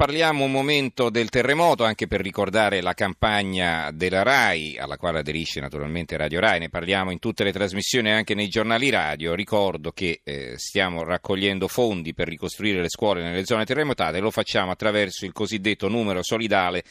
parliamo un momento del terremoto anche per ricordare la campagna della RAI, alla quale aderisce naturalmente Radio RAI, ne parliamo in tutte le trasmissioni e anche nei giornali radio. Ricordo che eh, stiamo raccogliendo fondi per ricostruire le scuole nelle zone terremotate lo facciamo attraverso il cosiddetto numero solidale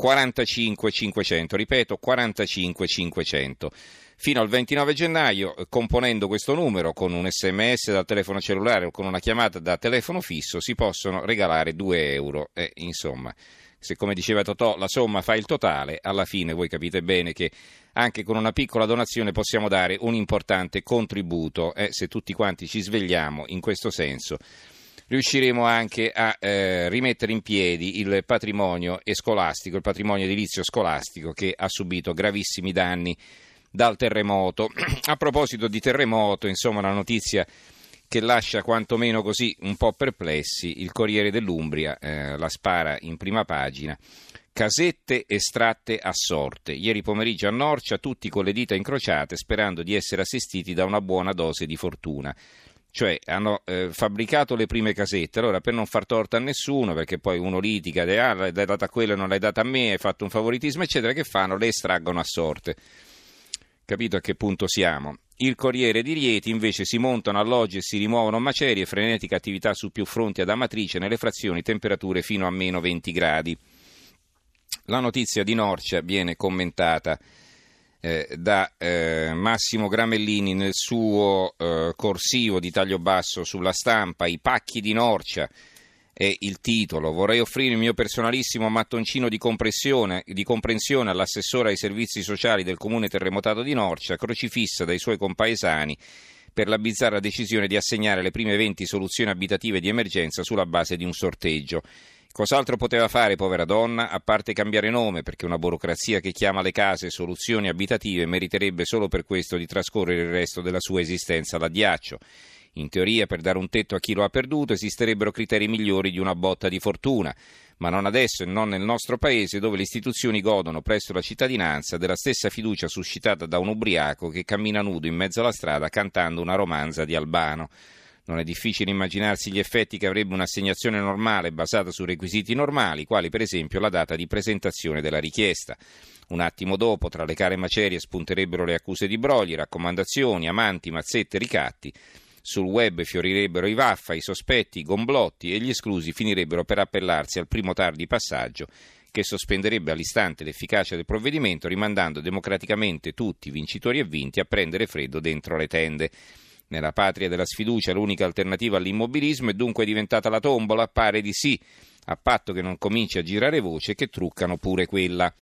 45500, ripeto 45500 fino al 29 gennaio, eh, componendo questo numero con un sms dal telefono cellulare o con una chiamata da telefono fisso, si possono regalare 2 euro. E, insomma, se come diceva Totò la somma fa il totale, alla fine voi capite bene che anche con una piccola donazione possiamo dare un importante contributo e se tutti quanti ci svegliamo in questo senso riusciremo anche a eh, rimettere in piedi il patrimonio scolastico, il patrimonio edilizio scolastico che ha subito gravissimi danni dal terremoto. A proposito di terremoto, insomma, la notizia che lascia quantomeno così un po' perplessi, il Corriere dell'Umbria eh, la spara in prima pagina. Casette estratte a sorte. Ieri pomeriggio a Norcia, tutti con le dita incrociate, sperando di essere assistiti da una buona dose di fortuna. Cioè, hanno eh, fabbricato le prime casette, allora per non far torto a nessuno, perché poi uno litiga, ah, l'hai data a quello non l'hai data a me, hai fatto un favoritismo, eccetera, che fanno? Le estraggono a sorte. Capito a che punto siamo? Il Corriere di Rieti invece si montano alloggi e si rimuovono macerie, frenetica attività su più fronti ad Amatrice, nelle frazioni temperature fino a meno 20 gradi. La notizia di Norcia viene commentata eh, da eh, Massimo Gramellini nel suo eh, corsivo di taglio basso sulla stampa, i pacchi di Norcia è il titolo. Vorrei offrire il mio personalissimo mattoncino di, di comprensione all'assessore ai servizi sociali del comune terremotato di Norcia, crocifissa dai suoi compaesani per la bizzarra decisione di assegnare le prime 20 soluzioni abitative di emergenza sulla base di un sorteggio. Cos'altro poteva fare, povera donna, a parte cambiare nome, perché una burocrazia che chiama le case soluzioni abitative meriterebbe solo per questo di trascorrere il resto della sua esistenza all'addiaccio. In teoria, per dare un tetto a chi lo ha perduto, esisterebbero criteri migliori di una botta di fortuna, ma non adesso e non nel nostro paese, dove le istituzioni godono presso la cittadinanza della stessa fiducia suscitata da un ubriaco che cammina nudo in mezzo alla strada cantando una romanza di Albano. Non è difficile immaginarsi gli effetti che avrebbe un'assegnazione normale basata su requisiti normali, quali per esempio la data di presentazione della richiesta. Un attimo dopo, tra le care macerie spunterebbero le accuse di brogli, raccomandazioni, amanti, mazzette, ricatti. Sul web fiorirebbero i vaffa, i sospetti, i gomblotti e gli esclusi finirebbero per appellarsi al primo tardi passaggio che sospenderebbe all'istante l'efficacia del provvedimento, rimandando democraticamente tutti, vincitori e vinti, a prendere freddo dentro le tende. Nella patria della sfiducia l'unica alternativa all'immobilismo è dunque diventata la tombola? Pare di sì, a patto che non cominci a girare voce che truccano pure quella.